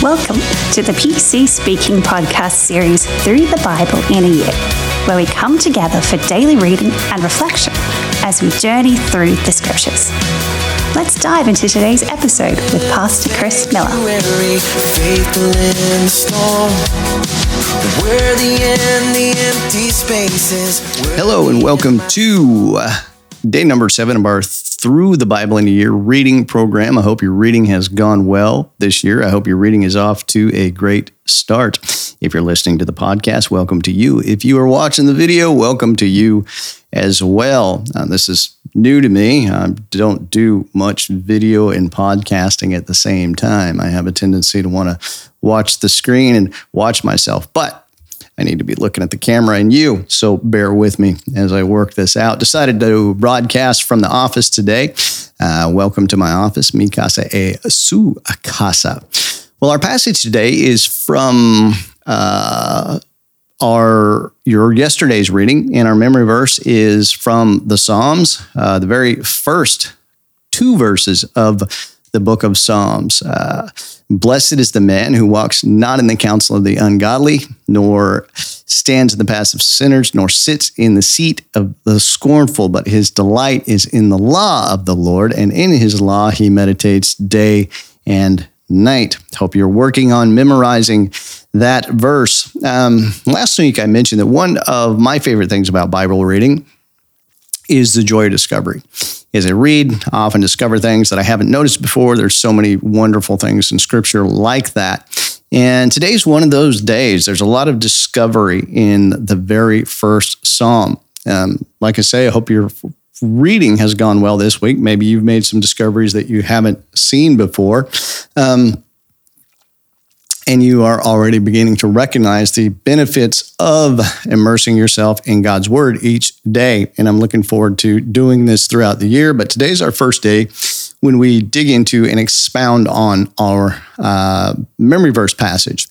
Welcome to the PC Speaking podcast series Through the Bible in a Year, where we come together for daily reading and reflection as we journey through the scriptures. Let's dive into today's episode with Pastor Chris Miller. Hello, and welcome to uh, day number seven of our Through the Bible in a Year reading program. I hope your reading has gone well this year. I hope your reading is off to a great start. If you're listening to the podcast, welcome to you. If you are watching the video, welcome to you as well. Uh, this is new to me. I don't do much video and podcasting at the same time. I have a tendency to want to watch the screen and watch myself, but I need to be looking at the camera and you. So bear with me as I work this out. Decided to broadcast from the office today. Uh, welcome to my office, Mi Casa e Su Casa. Well, our passage today is from uh, our your yesterday's reading, and our memory verse is from the Psalms, uh, the very first two verses of the book of Psalms. Uh, Blessed is the man who walks not in the counsel of the ungodly, nor stands in the path of sinners, nor sits in the seat of the scornful, but his delight is in the law of the Lord, and in his law he meditates day and night. Hope you're working on memorizing that verse. Um, last week I mentioned that one of my favorite things about Bible reading is the joy of discovery. As I read, I often discover things that I haven't noticed before. There's so many wonderful things in scripture like that. And today's one of those days. There's a lot of discovery in the very first psalm. Um, like I say, I hope your reading has gone well this week. Maybe you've made some discoveries that you haven't seen before. Um, and you are already beginning to recognize the benefits of immersing yourself in God's Word each day. And I'm looking forward to doing this throughout the year. But today's our first day when we dig into and expound on our uh, memory verse passage.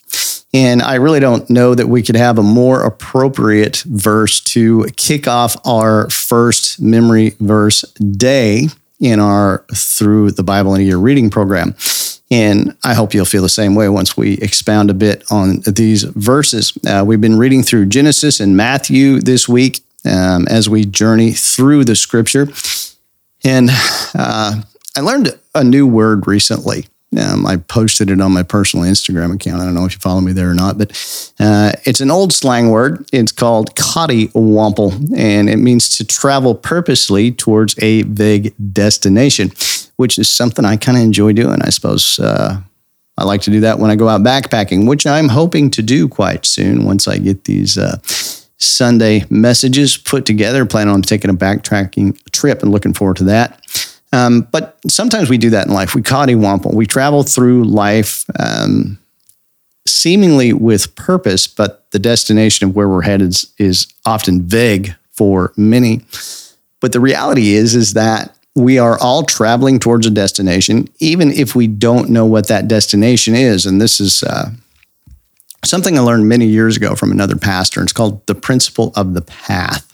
And I really don't know that we could have a more appropriate verse to kick off our first memory verse day in our Through the Bible in a Year reading program. And I hope you'll feel the same way once we expound a bit on these verses. Uh, we've been reading through Genesis and Matthew this week um, as we journey through the scripture. And uh, I learned a new word recently. Um, I posted it on my personal Instagram account. I don't know if you follow me there or not, but uh, it's an old slang word. It's called cottywomple, and it means to travel purposely towards a vague destination which is something I kind of enjoy doing. I suppose uh, I like to do that when I go out backpacking, which I'm hoping to do quite soon once I get these uh, Sunday messages put together. Plan on taking a backtracking trip and looking forward to that. Um, but sometimes we do that in life. We cottywomple. We travel through life um, seemingly with purpose, but the destination of where we're headed is, is often vague for many. But the reality is, is that we are all traveling towards a destination, even if we don't know what that destination is. And this is uh, something I learned many years ago from another pastor. It's called the principle of the path.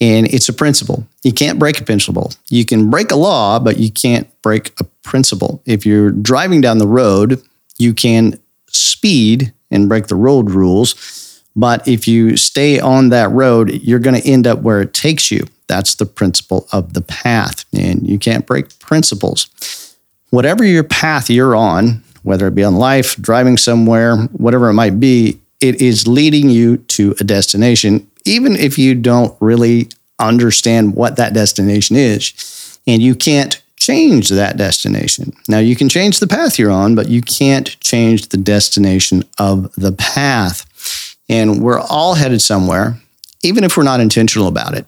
And it's a principle. You can't break a principle. You can break a law, but you can't break a principle. If you're driving down the road, you can speed and break the road rules. But if you stay on that road, you're going to end up where it takes you. That's the principle of the path. And you can't break principles. Whatever your path you're on, whether it be on life, driving somewhere, whatever it might be, it is leading you to a destination, even if you don't really understand what that destination is. And you can't change that destination. Now, you can change the path you're on, but you can't change the destination of the path. And we're all headed somewhere, even if we're not intentional about it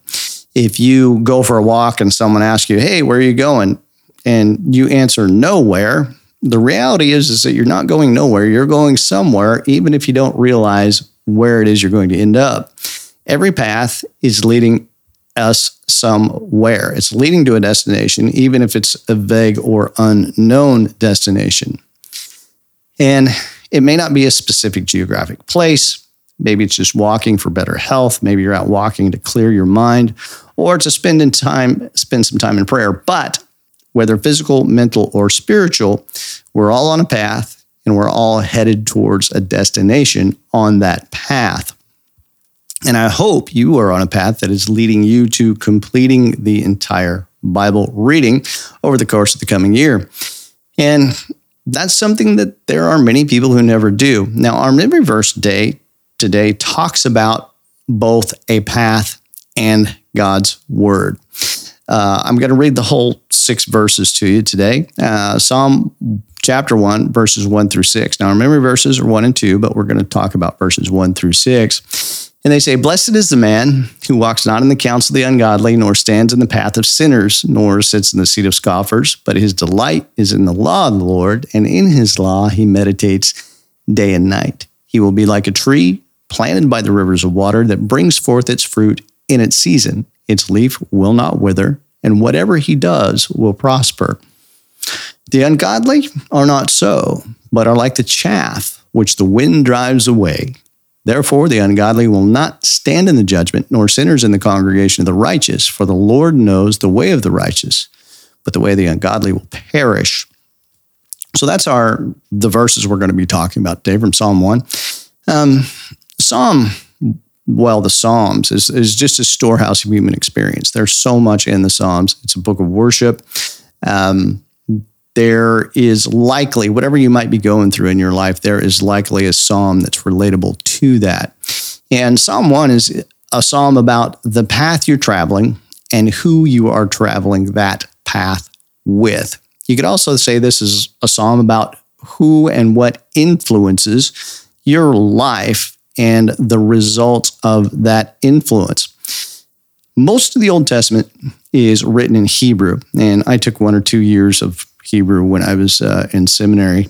if you go for a walk and someone asks you, "Hey, where are you going?" and you answer nowhere, the reality is is that you're not going nowhere. You're going somewhere even if you don't realize where it is you're going to end up. Every path is leading us somewhere. It's leading to a destination even if it's a vague or unknown destination. And it may not be a specific geographic place. Maybe it's just walking for better health. Maybe you're out walking to clear your mind or to spend in time, spend some time in prayer. But whether physical, mental, or spiritual, we're all on a path and we're all headed towards a destination on that path. And I hope you are on a path that is leading you to completing the entire Bible reading over the course of the coming year. And that's something that there are many people who never do. Now, our memory verse day today talks about both a path and God's word. Uh, I'm going to read the whole six verses to you today. Uh, Psalm chapter 1, verses 1 through 6. Now, our memory verses are 1 and 2, but we're going to talk about verses 1 through 6. And they say, Blessed is the man who walks not in the counsel of the ungodly, nor stands in the path of sinners, nor sits in the seat of scoffers, but his delight is in the law of the Lord, and in his law he meditates day and night. He will be like a tree planted by the rivers of water that brings forth its fruit in its season. Its leaf will not wither, and whatever he does will prosper. The ungodly are not so, but are like the chaff which the wind drives away. Therefore, the ungodly will not stand in the judgment, nor sinners in the congregation of the righteous, for the Lord knows the way of the righteous, but the way of the ungodly will perish. So that's our the verses we're going to be talking about today from Psalm one. Um, Psalm, well, the Psalms is, is just a storehouse of human experience. There's so much in the Psalms. It's a book of worship. Um, there is likely, whatever you might be going through in your life, there is likely a psalm that's relatable to that. And Psalm 1 is a psalm about the path you're traveling and who you are traveling that path with. You could also say this is a psalm about who and what influences your life and the results of that influence. Most of the Old Testament is written in Hebrew, and I took one or two years of Hebrew when I was uh, in seminary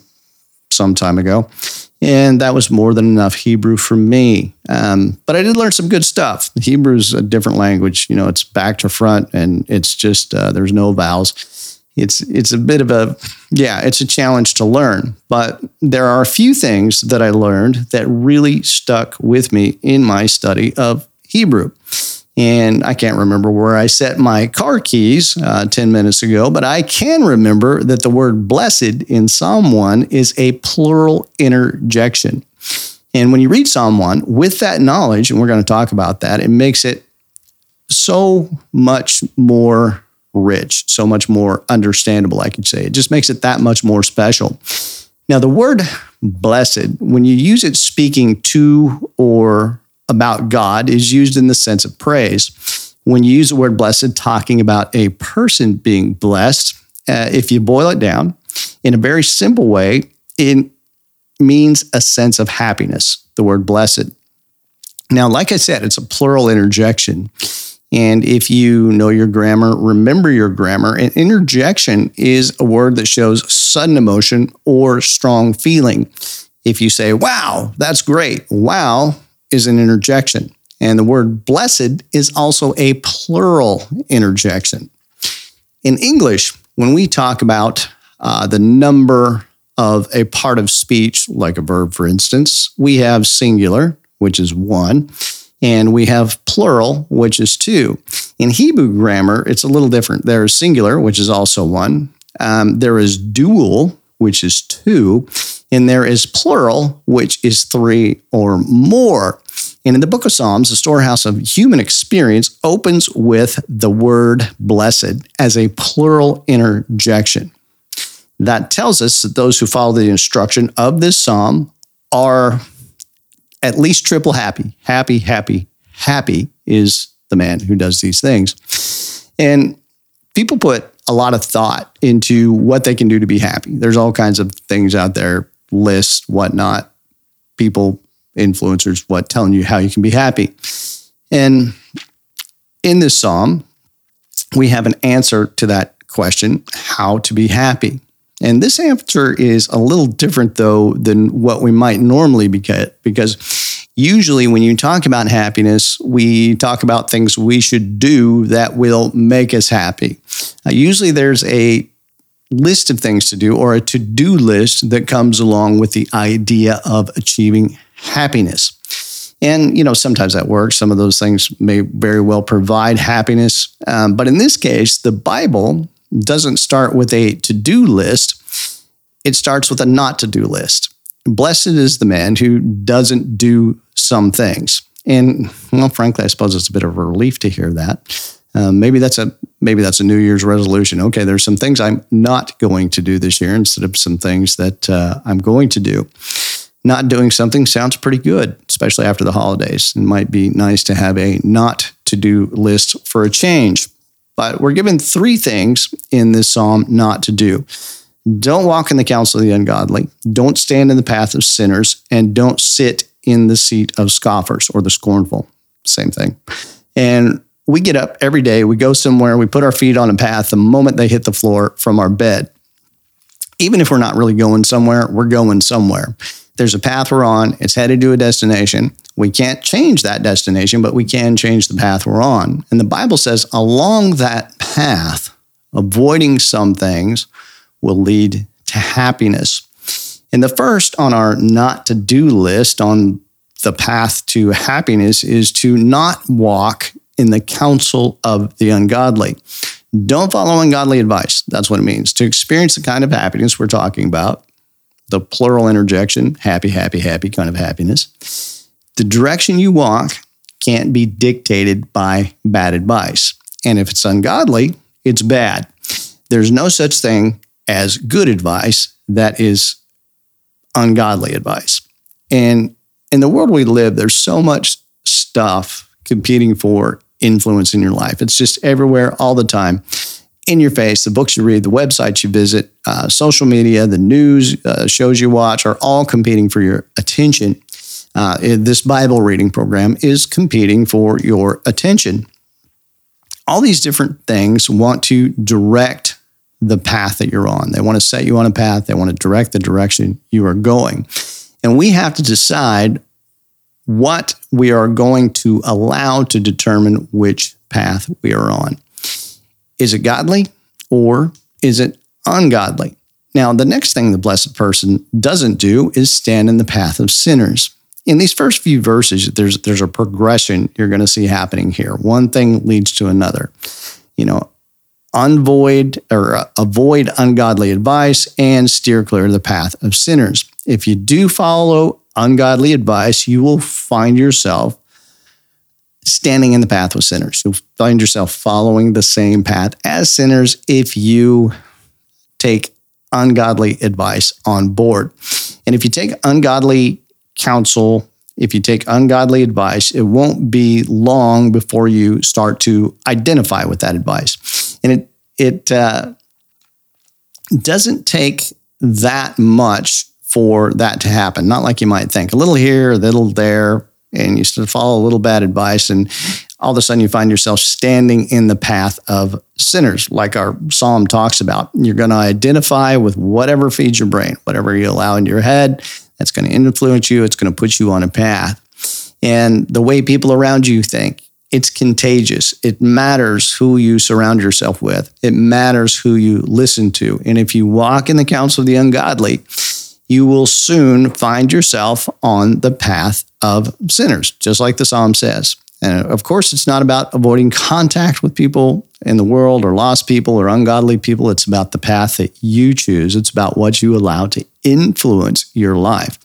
some time ago. And that was more than enough Hebrew for me. Um, but I did learn some good stuff. Hebrew is a different language. You know, it's back to front and it's just, uh, there's no vowels. It's, it's a bit of a, yeah, it's a challenge to learn. But there are a few things that I learned that really stuck with me in my study of Hebrew. And I can't remember where I set my car keys uh, 10 minutes ago, but I can remember that the word blessed in Psalm 1 is a plural interjection. And when you read Psalm 1 with that knowledge, and we're going to talk about that, it makes it so much more rich, so much more understandable, I could say. It just makes it that much more special. Now, the word blessed, when you use it speaking to or about God is used in the sense of praise. When you use the word blessed, talking about a person being blessed, uh, if you boil it down in a very simple way, it means a sense of happiness, the word blessed. Now, like I said, it's a plural interjection. And if you know your grammar, remember your grammar. An interjection is a word that shows sudden emotion or strong feeling. If you say, wow, that's great, wow, is an interjection. And the word blessed is also a plural interjection. In English, when we talk about uh, the number of a part of speech, like a verb, for instance, we have singular, which is one, and we have plural, which is two. In Hebrew grammar, it's a little different. There is singular, which is also one. Um, there is dual, which is two, and there is plural, which is three or more. And in the book of Psalms, the storehouse of human experience opens with the word blessed as a plural interjection. That tells us that those who follow the instruction of this psalm are at least triple happy. Happy, happy, happy is the man who does these things. And people put a lot of thought into what they can do to be happy. There's all kinds of things out there lists, whatnot. People, influencers, what telling you how you can be happy. And in this psalm, we have an answer to that question how to be happy. And this answer is a little different, though, than what we might normally be get, because usually when you talk about happiness, we talk about things we should do that will make us happy. Uh, usually there's a list of things to do or a to do list that comes along with the idea of achieving happiness. And, you know, sometimes that works. Some of those things may very well provide happiness. Um, but in this case, the Bible doesn't start with a to do list. it starts with a not to do list. Blessed is the man who doesn't do some things. And well, frankly, I suppose it's a bit of a relief to hear that. Uh, maybe that's a maybe that's a New Year's resolution. Okay, there's some things I'm not going to do this year instead of some things that uh, I'm going to do. Not doing something sounds pretty good, especially after the holidays. It might be nice to have a not to do list for a change. But we're given three things in this psalm not to do. Don't walk in the counsel of the ungodly. Don't stand in the path of sinners, and don't sit in the seat of scoffers or the scornful. Same thing. And we get up every day, we go somewhere, we put our feet on a path the moment they hit the floor from our bed. Even if we're not really going somewhere, we're going somewhere. There's a path we're on, it's headed to a destination. We can't change that destination, but we can change the path we're on. And the Bible says along that path, avoiding some things will lead to happiness. And the first on our not to do list on the path to happiness is to not walk in the counsel of the ungodly. Don't follow ungodly advice. That's what it means. To experience the kind of happiness we're talking about, the plural interjection, happy, happy, happy kind of happiness, the direction you walk can't be dictated by bad advice. And if it's ungodly, it's bad. There's no such thing as good advice that is ungodly advice. And in the world we live, there's so much stuff competing for influence in your life. It's just everywhere all the time in your face. The books you read, the websites you visit, uh, social media, the news uh, shows you watch are all competing for your attention. Uh, this Bible reading program is competing for your attention. All these different things want to direct the path that you're on. They want to set you on a path, they want to direct the direction you are going. And we have to decide what we are going to allow to determine which path we are on. Is it godly or is it ungodly? Now, the next thing the blessed person doesn't do is stand in the path of sinners. In these first few verses, there's, there's a progression you're going to see happening here. One thing leads to another. You know, unvoid or uh, avoid ungodly advice and steer clear of the path of sinners. If you do follow ungodly advice, you will find yourself standing in the path with sinners. You'll find yourself following the same path as sinners if you take ungodly advice on board. And if you take ungodly counsel, if you take ungodly advice, it won't be long before you start to identify with that advice. And it it uh, doesn't take that much for that to happen. Not like you might think. A little here, a little there, and you sort of follow a little bad advice, and all of a sudden you find yourself standing in the path of sinners, like our psalm talks about. You're going to identify with whatever feeds your brain, whatever you allow into your head, that's going to influence you. It's going to put you on a path. And the way people around you think, it's contagious. It matters who you surround yourself with. It matters who you listen to. And if you walk in the counsel of the ungodly, you will soon find yourself on the path of sinners, just like the psalm says. And uh, of course, it's not about avoiding contact with people in the world or lost people or ungodly people. It's about the path that you choose. It's about what you allow to influence your life.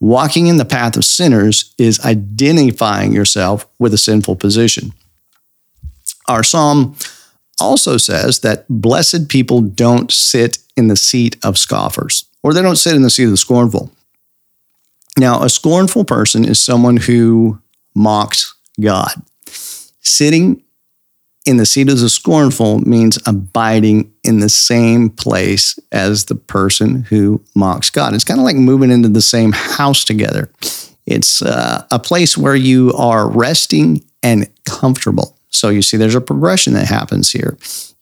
Walking in the path of sinners is identifying yourself with a sinful position. Our psalm also says that blessed people don't sit in the seat of scoffers or they don't sit in the seat of the scornful. Now, a scornful person is someone who mocks God. Sitting in the seat of the scornful means abiding in the same place as the person who mocks God. It's kind of like moving into the same house together. It's uh, a place where you are resting and comfortable. So you see, there's a progression that happens here.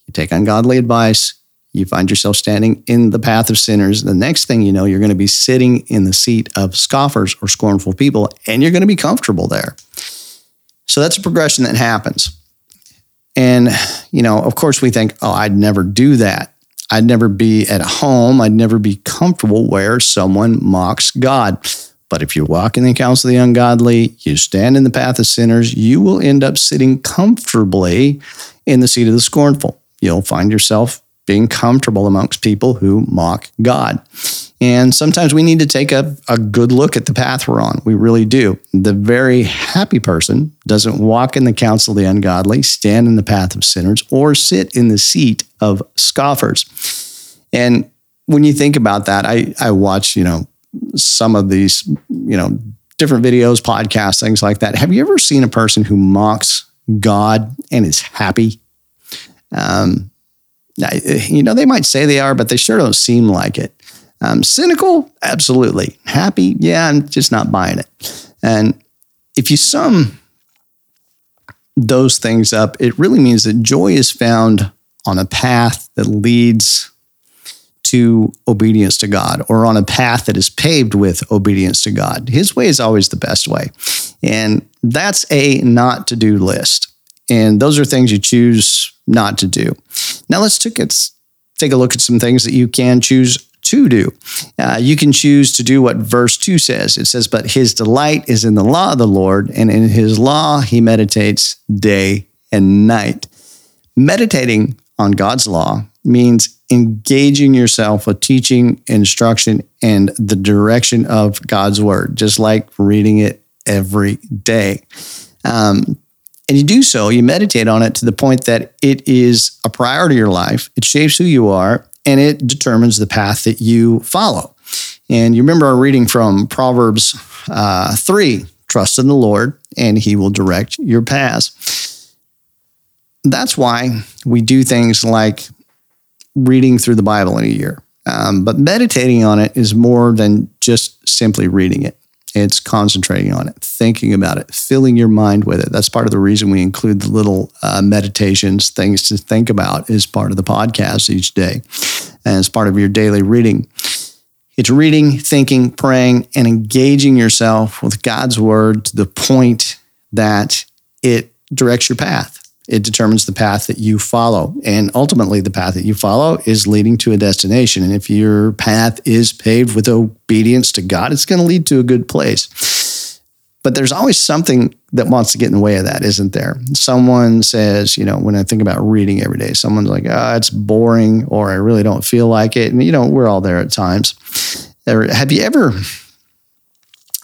You take ungodly advice, you find yourself standing in the path of sinners. The next thing you know, you're going to be sitting in the seat of scoffers or scornful people, and you're going to be comfortable there. So that's a progression that happens. And, you know, of course, we think, oh, I'd never do that. I'd never be at home. I'd never be comfortable where someone mocks God. But if you walk in the counsel of the ungodly, you stand in the path of sinners, you will end up sitting comfortably in the seat of the scornful. You'll find yourself being comfortable amongst people who mock God. And sometimes we need to take a, a good look at the path we're on. We really do. The very happy person doesn't walk in the counsel of the ungodly, stand in the path of sinners, or sit in the seat of scoffers. And when you think about that, I, I watch, you know, some of these, you know, different videos, podcasts, things like that. Have you ever seen a person who mocks God and is happy? Um, you know, they might say they are, but they sure don't seem like it. Um, cynical, absolutely. Happy, yeah, I'm just not buying it. And if you sum those things up, it really means that joy is found on a path that leads to obedience to God or on a path that is paved with obedience to God. His way is always the best way. And that's a not to do list. And those are things you choose not to do. Now let's take, take a look at some things that you can choose to do. Uh, you can choose to do what verse 2 says. It says, But his delight is in the law of the Lord, and in his law he meditates day and night. Meditating on God's law means engaging yourself with teaching, instruction, and the direction of God's word, just like reading it every day. Um, and you do so, you meditate on it to the point that it is a priority in your life. It shapes who you are and it determines the path that you follow. And you remember our reading from Proverbs uh, 3 trust in the Lord, and he will direct your paths. That's why we do things like reading through the Bible in a year. Um, but meditating on it is more than just simply reading it. It's concentrating on it, thinking about it, filling your mind with it. That's part of the reason we include the little uh, meditations, things to think about, as part of the podcast each day, and as part of your daily reading. It's reading, thinking, praying, and engaging yourself with God's word to the point that it directs your path. It determines the path that you follow. And ultimately, the path that you follow is leading to a destination. And if your path is paved with obedience to God, it's going to lead to a good place. But there's always something that wants to get in the way of that, isn't there? Someone says, you know, when I think about reading every day, someone's like, oh, it's boring, or I really don't feel like it. And, you know, we're all there at times. Have you ever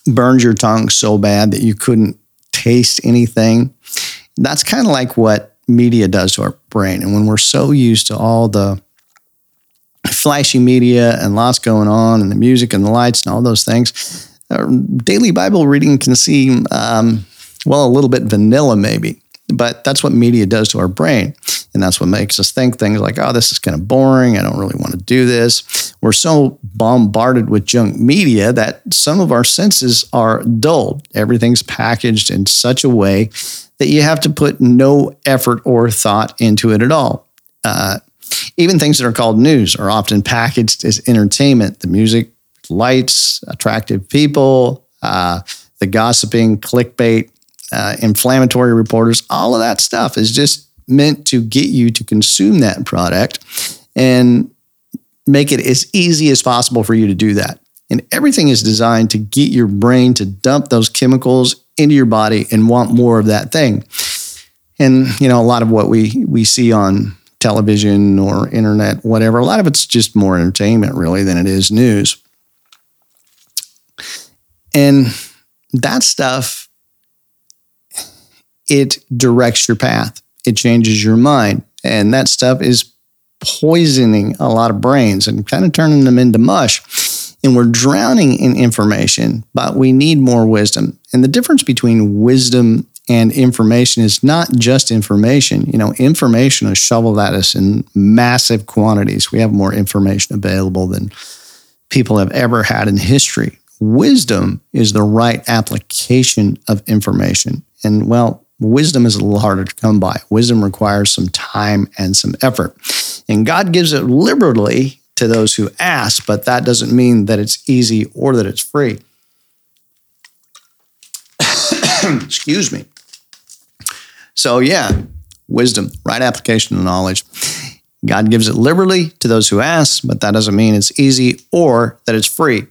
burned your tongue so bad that you couldn't taste anything? That's kind of like what media does to our brain. And when we're so used to all the flashy media and lots going on and the music and the lights and all those things, daily Bible reading can seem, um, well, a little bit vanilla maybe. But that's what media does to our brain. And that's what makes us think things like, oh, this is kind of boring. I don't really want to do this. We're so bombarded with junk media that some of our senses are dulled. Everything's packaged in such a way that you have to put no effort or thought into it at all. Uh, even things that are called news are often packaged as entertainment. The music, lights, attractive people, uh, the gossiping, clickbait, uh, inflammatory reporters, all of that stuff is just meant to get you to consume that product and make it as easy as possible for you to do that. And everything is designed to get your brain to dump those chemicals into your body and want more of that thing. And you know, a lot of what we we see on television or internet, whatever, a lot of it's just more entertainment really than it is news. And that stuff it directs your path. It changes your mind. And that stuff is poisoning a lot of brains and kind of turning them into mush and we're drowning in information, but we need more wisdom. And the difference between wisdom and information is not just information. You know, information is shoveled at us in massive quantities. We have more information available than people have ever had in history. Wisdom is the right application of information. And well, wisdom is a little harder to come by. Wisdom requires some time and some effort. And God gives it liberally to those who ask, but that doesn't mean that it's easy or that it's free. Excuse me. So, yeah, wisdom, right application of knowledge. God gives it liberally to those who ask, but that doesn't mean it's easy or that it's free.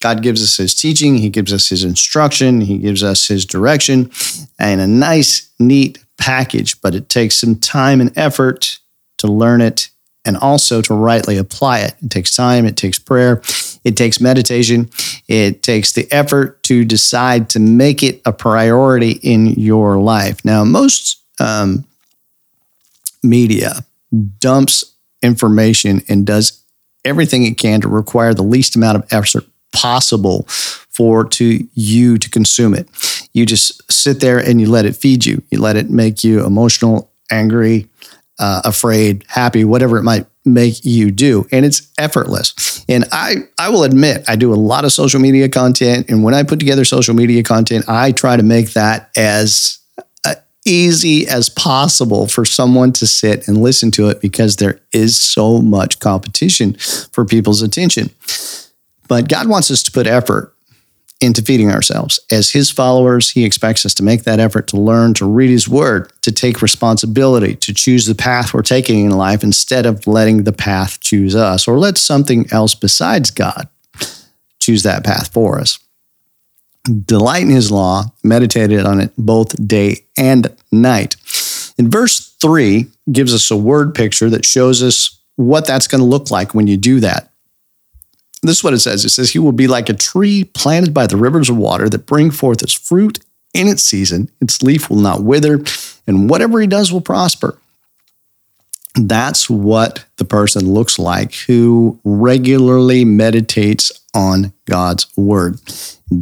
God gives us his teaching, he gives us his instruction, he gives us his direction, and a nice, neat package, but it takes some time and effort to learn it and also to rightly apply it. It takes time, it takes prayer, it takes meditation, it takes the effort to decide to make it a priority in your life. Now, most um, media dumps information and does everything it can to require the least amount of effort possible for to you to consume it. You just sit there and you let it feed you. You let it make you emotional, angry, uh, afraid, happy, whatever it might make you do. And it's effortless. And I, I will admit, I do a lot of social media content. And when I put together social media content, I try to make that as uh, easy as possible for someone to sit and listen to it because there is so much competition for people's attention. But God wants us to put effort into feeding ourselves. As his followers, he expects us to make that effort to learn to read his word, to take responsibility, to choose the path we're taking in life instead of letting the path choose us or let something else besides God choose that path for us. Delight in his law, meditated on it both day and night. In verse 3 gives us a word picture that shows us what that's going to look like when you do that. This is what it says. It says, He will be like a tree planted by the rivers of water that bring forth its fruit in its season. Its leaf will not wither, and whatever he does will prosper. That's what the person looks like who regularly meditates on God's word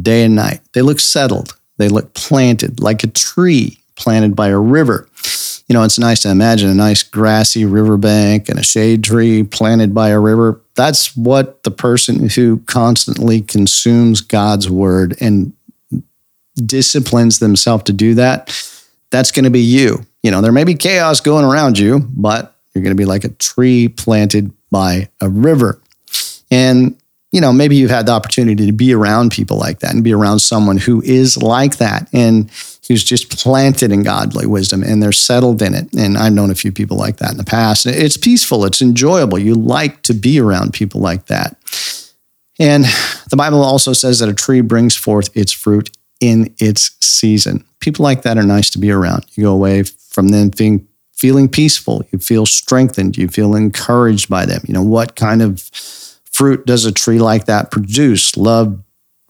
day and night. They look settled, they look planted like a tree planted by a river. You know, it's nice to imagine a nice grassy riverbank and a shade tree planted by a river that's what the person who constantly consumes God's word and disciplines themselves to do that, that's going to be you. You know, there may be chaos going around you, but you're going to be like a tree planted by a river. And, you know, maybe you've had the opportunity to be around people like that and be around someone who is like that. And who's just planted in godly wisdom and they're settled in it. And I've known a few people like that in the past. It's peaceful, it's enjoyable. You like to be around people like that. And the Bible also says that a tree brings forth its fruit in its season. People like that are nice to be around. You go away from them being feeling peaceful, you feel strengthened, you feel encouraged by them. You know, what kind of fruit does a tree like that produce? Love,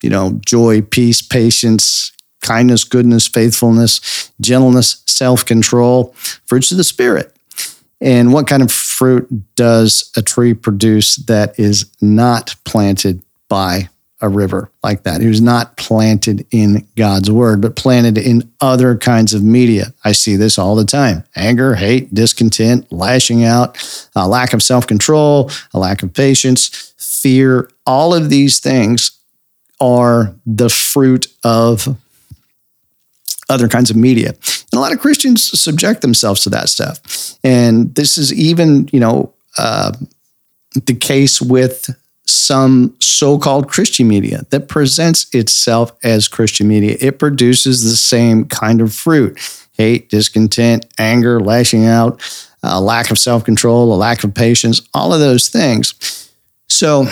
you know, joy, peace, patience, kindness, goodness, faithfulness, gentleness, self control, fruits of the Spirit. And what kind of fruit does a tree produce that is not planted by a river like that, who's not planted in God's word, but planted in other kinds of media? I see this all the time anger, hate, discontent, lashing out, a lack of self control, a lack of patience, fear. All of these things are the fruit of other kinds of media. And a lot of Christians subject themselves to that stuff. And this is even, you know, uh, the case with some so called Christian media that presents itself as Christian media. It produces the same kind of fruit hate, discontent, anger, lashing out, a lack of self control, a lack of patience, all of those things. So,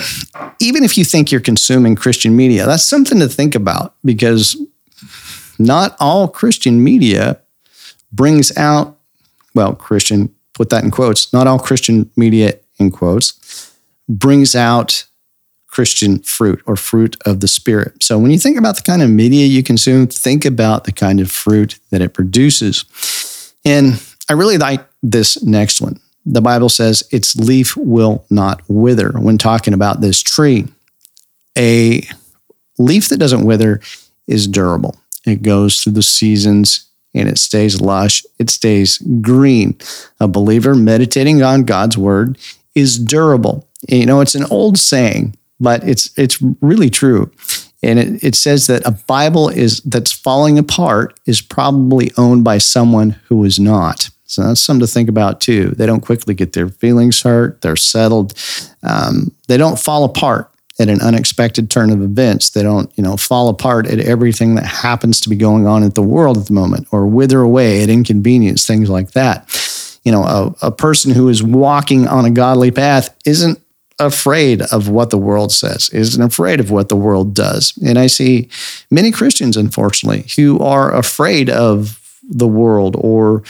even if you think you're consuming Christian media, that's something to think about because not all Christian media brings out, well, Christian, put that in quotes, not all Christian media in quotes, brings out Christian fruit or fruit of the Spirit. So when you think about the kind of media you consume, think about the kind of fruit that it produces. And I really like this next one. The Bible says its leaf will not wither when talking about this tree. A leaf that doesn't wither is durable. It goes through the seasons and it stays lush, it stays green. A believer meditating on God's word is durable. You know, it's an old saying, but it's it's really true. And it, it says that a Bible is that's falling apart is probably owned by someone who is not. So that's something to think about too. They don't quickly get their feelings hurt. They're settled. Um, they don't fall apart at an unexpected turn of events. They don't, you know, fall apart at everything that happens to be going on in the world at the moment or wither away at inconvenience, things like that. You know, a, a person who is walking on a godly path isn't afraid of what the world says, isn't afraid of what the world does. And I see many Christians, unfortunately, who are afraid of the world or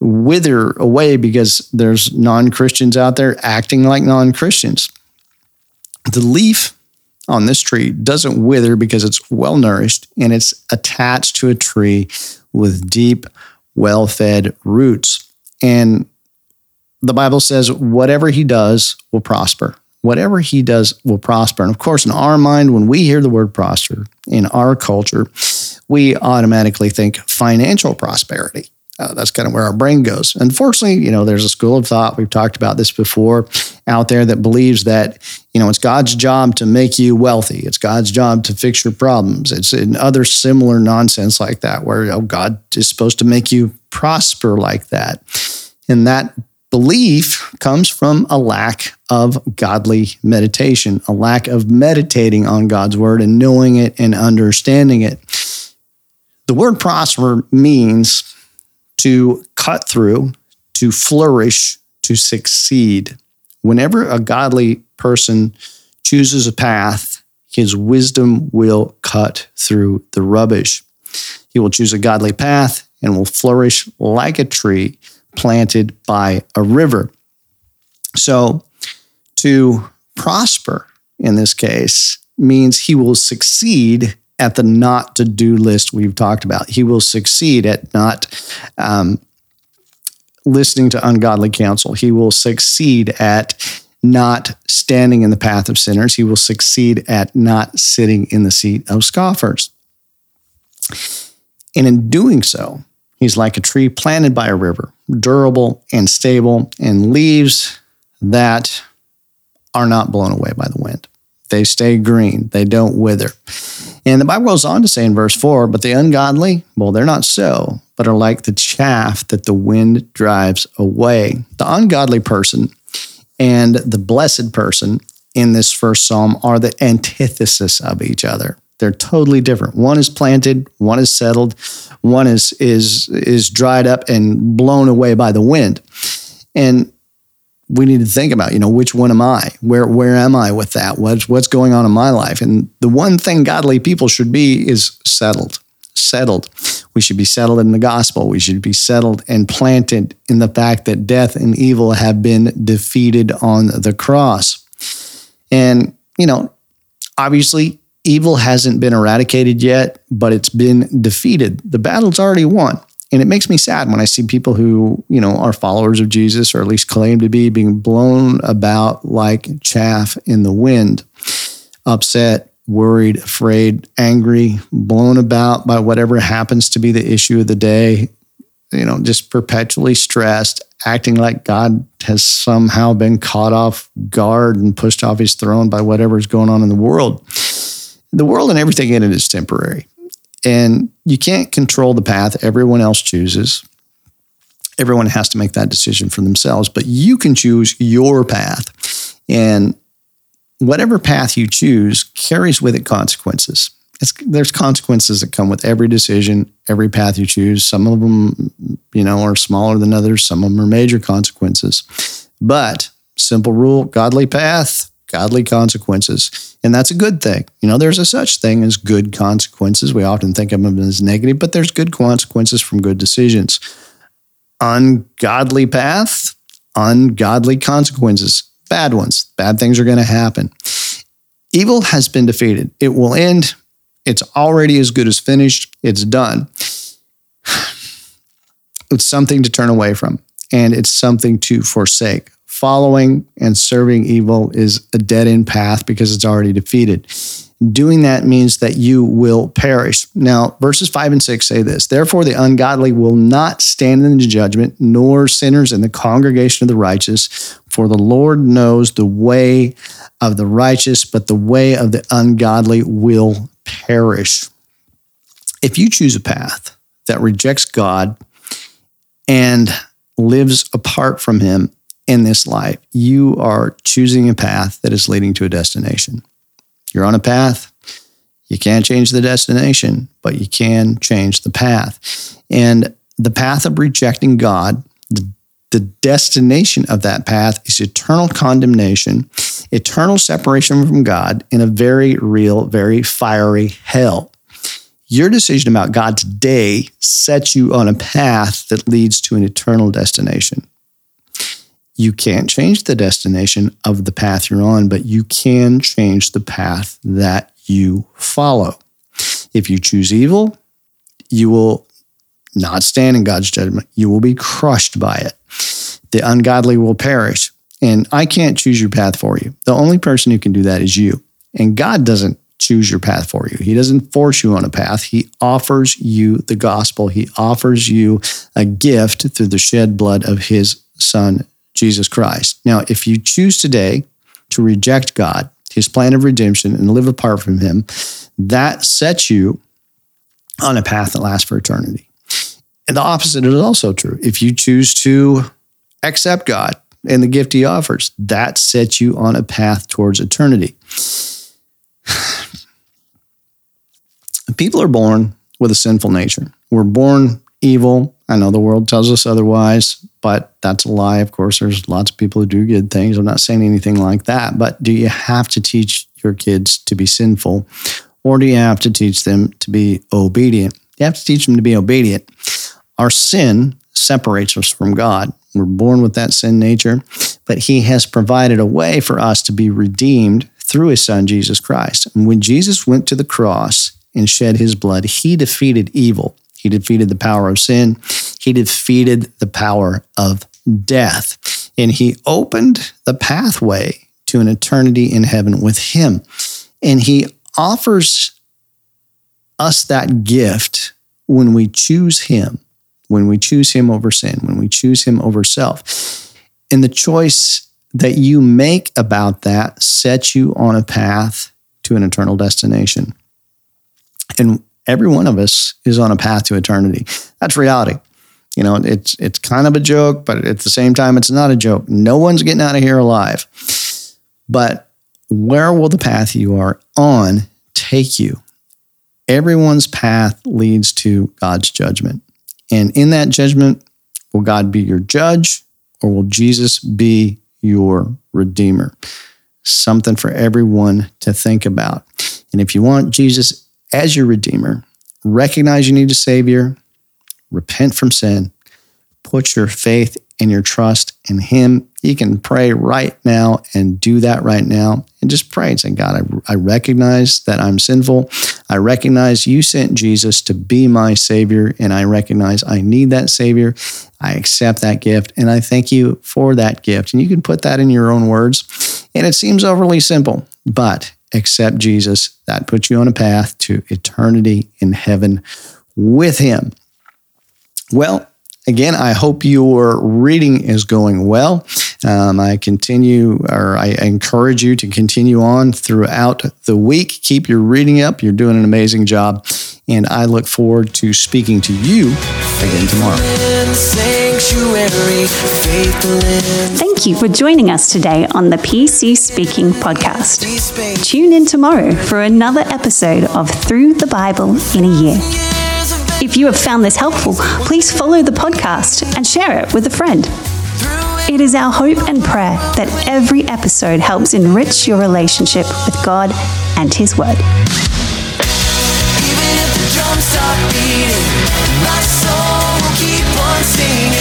wither away because there's non Christians out there acting like non Christians. The leaf on this tree doesn't wither because it's well nourished and it's attached to a tree with deep, well fed roots. And the Bible says, whatever he does will prosper. Whatever he does will prosper. And of course, in our mind, when we hear the word prosper in our culture, we automatically think financial prosperity. Uh, that's kind of where our brain goes. Unfortunately, you know, there's a school of thought, we've talked about this before, out there that believes that, you know, it's God's job to make you wealthy. It's God's job to fix your problems. It's in other similar nonsense like that, where oh, God is supposed to make you prosper like that. And that belief comes from a lack of godly meditation, a lack of meditating on God's word and knowing it and understanding it. The word prosper means to cut through, to flourish, to succeed. Whenever a godly person chooses a path, his wisdom will cut through the rubbish. He will choose a godly path and will flourish like a tree planted by a river. So, to prosper in this case means he will succeed at the not to do list we've talked about. He will succeed at not um, listening to ungodly counsel. He will succeed at not standing in the path of sinners. He will succeed at not sitting in the seat of scoffers. And in doing so, he's like a tree planted by a river, durable and stable, and leaves that are not blown away by the wind. They stay green, they don't wither. And the Bible goes on to say in verse 4 But the ungodly, well, they're not so, but are like the chaff that the wind drives away. The ungodly person and the blessed person in this first psalm are the antithesis of each other. They're totally different. One is planted, one is settled, one is is is dried up and blown away by the wind. And we need to think about, you know, which one am I? Where where am I with that? What's what's going on in my life? And the one thing godly people should be is settled. Settled. We should be settled in the gospel. We should be settled and planted in the fact that death and evil have been defeated on the cross. And, you know, obviously evil hasn't been eradicated yet, but it's been defeated. The battle's already won. And it makes me sad when I see people who, you know, are followers of Jesus or at least claim to be being blown about like chaff in the wind, upset, worried, afraid, angry, blown about by whatever happens to be the issue of the day, you know, just perpetually stressed, acting like God has somehow been caught off guard and pushed off his throne by whatever's going on in the world. The world and everything in it is temporary. And you can't control the path everyone else chooses. Everyone has to make that decision for themselves, but you can choose your path. And whatever path you choose carries with it consequences. It's, there's consequences that come with every decision, every path you choose. Some of them, you know, are smaller than others. Some of them are major consequences. But simple rule, godly path, godly consequences. And that's a good thing. You know, there's a such thing as good consequences. We often think of them as negative, but there's good consequences from good decisions. Ungodly path, ungodly consequences, bad ones. Bad things are going to happen. Evil has been defeated. It will end. It's already as good as finished. It's done. It's something to turn away from, and it's something to forsake following and serving evil is a dead end path because it's already defeated. Doing that means that you will perish. Now, verses 5 and 6 say this Therefore, the ungodly will not stand in the judgment, nor sinners in the congregation of the righteous. For the Lord knows the way of the righteous, but the way of the ungodly will perish. If you choose a path that rejects God and lives apart from Him, in this life, you are choosing a path that is leading to a destination. You're on a path. You can't change the destination, but you can change the path. And the path of rejecting God, the, the destination of that path is eternal condemnation, eternal separation from God in a very real, very fiery hell. Your decision about God today sets you on a path that leads to an eternal destination. You can't change the destination of the path you're on, but you can change the path that you follow. If you choose evil, you will not stand in God's judgment. You will be crushed by it. The ungodly will perish. And I can't choose your path for you. The only person who can do that is you. And God doesn't choose your path for you. He doesn't force you on a path. He offers you the gospel. He offers you a gift through the shed blood of his son, Jesus Christ. Now, if you choose today to reject God, his plan of redemption, and live apart from him, that sets you on a path that lasts for eternity. And the opposite is also true. If you choose to accept God and the gift he offers, that sets you on a path towards eternity. People are born with a sinful nature. We're born evil. I know the world tells us otherwise, but that's a lie. Of course, there's lots of people who do good things. I'm not saying anything like that. But do you have to teach your kids to be sinful or do you have to teach them to be obedient? You have to teach them to be obedient. Our sin separates us from God. We're born with that sin nature, but He has provided a way for us to be redeemed through His Son, Jesus Christ. And when Jesus went to the cross and shed His blood, He defeated evil. He defeated the power of sin. He defeated the power of death. And He opened the pathway to an eternity in heaven with Him. And He offers us that gift when we choose Him, when we choose Him over sin, when we choose Him over self. And the choice that you make about that sets you on a path to an eternal destination. And every one of us is on a path to eternity. That's reality. You know, it's it's kind of a joke, but at the same time, it's not a joke. No one's getting out of here alive. But where will the path you are on take you? Everyone's path leads to God's judgment. And in that judgment, will God be your judge or will Jesus be your redeemer? Something for everyone to think about. And if you want Jesus as your redeemer, recognize you need a savior, repent from sin, put your faith and your trust in Him. You can pray right now and do that right now and just pray and say, God, I, I recognize that I'm sinful. I recognize you sent Jesus to be my Savior, and I recognize I need that Savior. I accept that gift, and I thank you for that gift. And you can put that in your own words. And it seems overly simple, but accept Jesus. That puts you on a path to eternity in heaven with Him. Well, again, I hope your reading is going well. Um, I continue, or I encourage you to continue on throughout the week. Keep your reading up. You're doing an amazing job. And I look forward to speaking to you again tomorrow. Thank you for joining us today on the PC Speaking podcast. Tune in tomorrow for another episode of Through the Bible in a Year. If you have found this helpful, please follow the podcast and share it with a friend. It is our hope and prayer that every episode helps enrich your relationship with God and His Word stop beating, my soul will keep on singing.